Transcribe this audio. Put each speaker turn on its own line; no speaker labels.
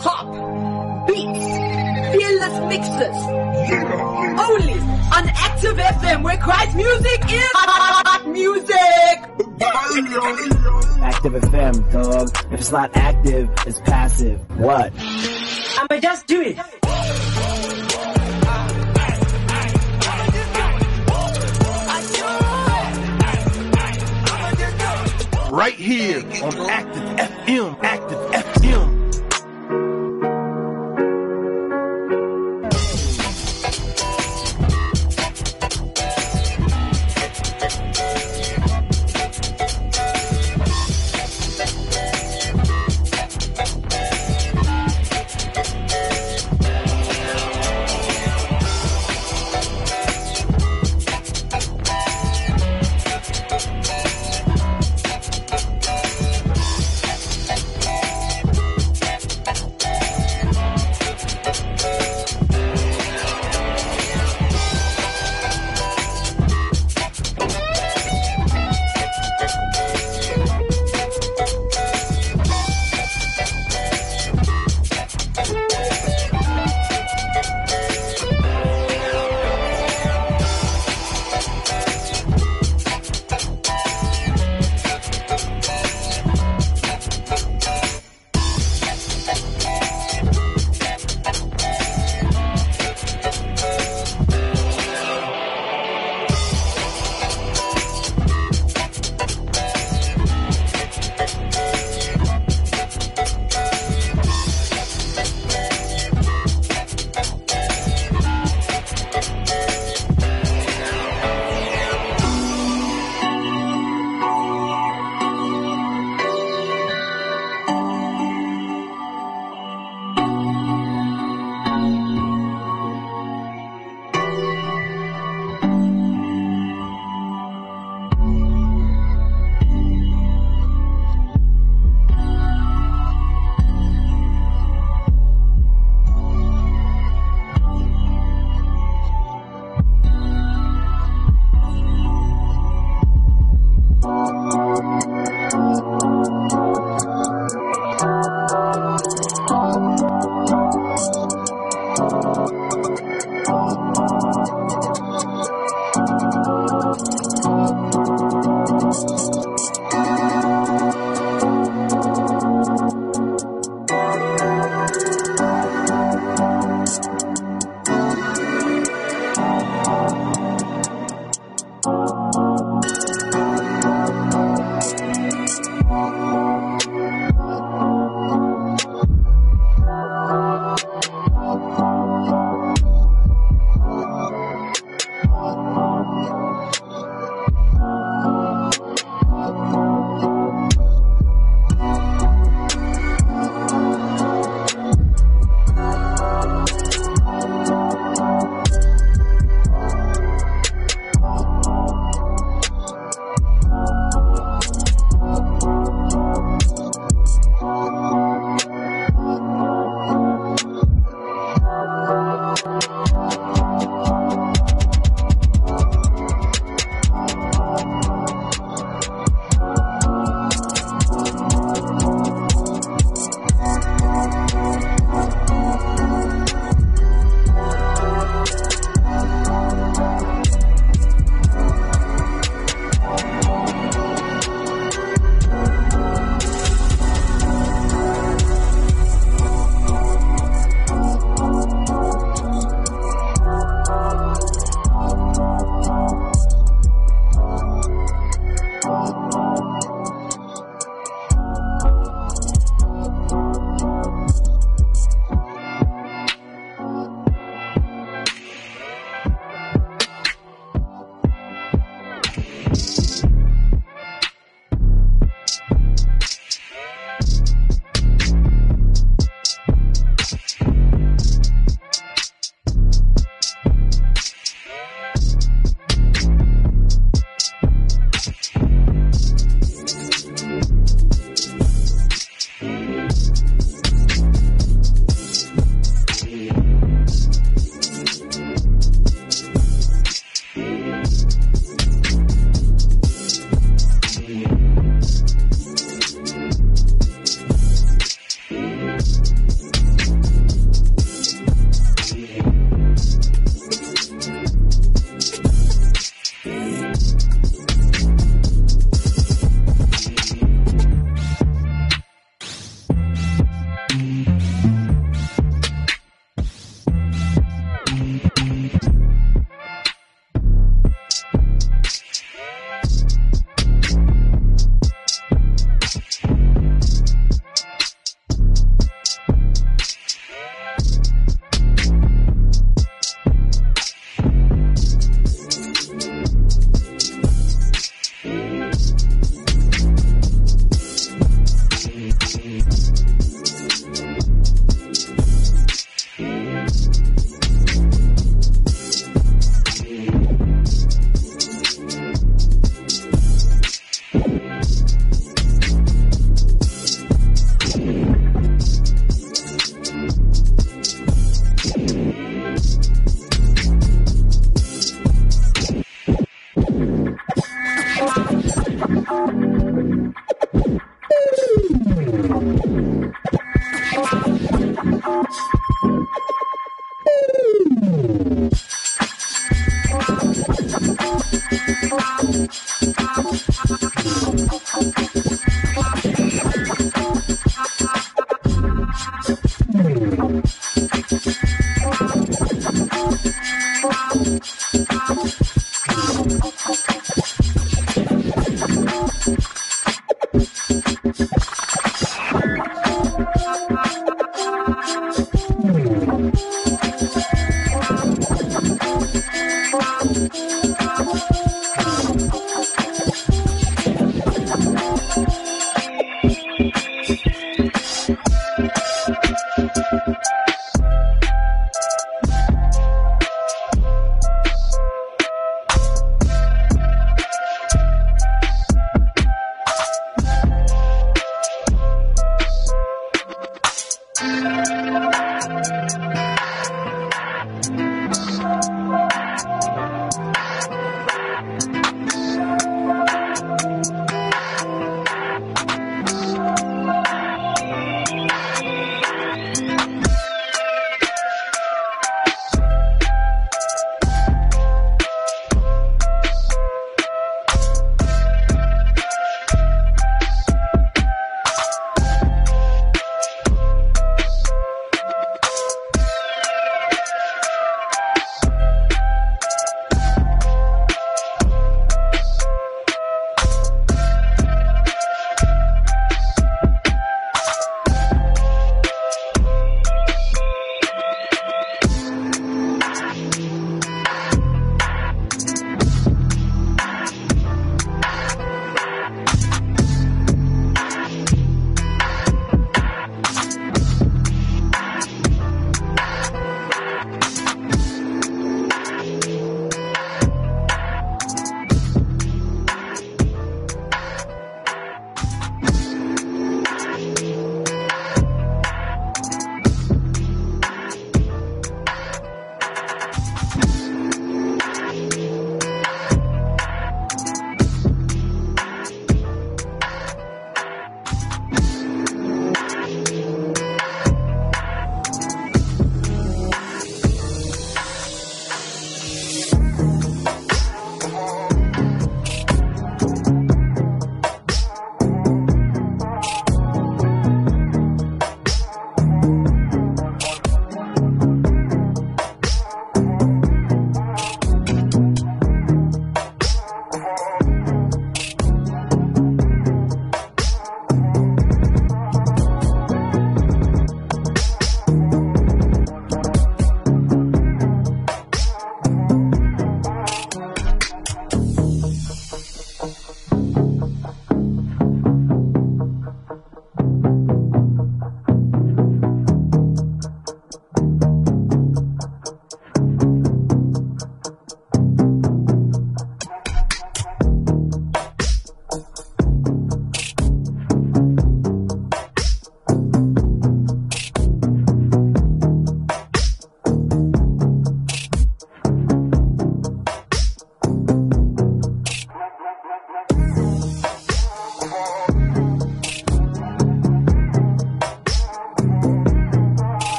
hop, beats, fearless mixes. Only on Active FM where Christ music is hot music.
Active FM, dog. If it's not active, it's passive. What?
I'ma just do it.
Right here on Active FM, Active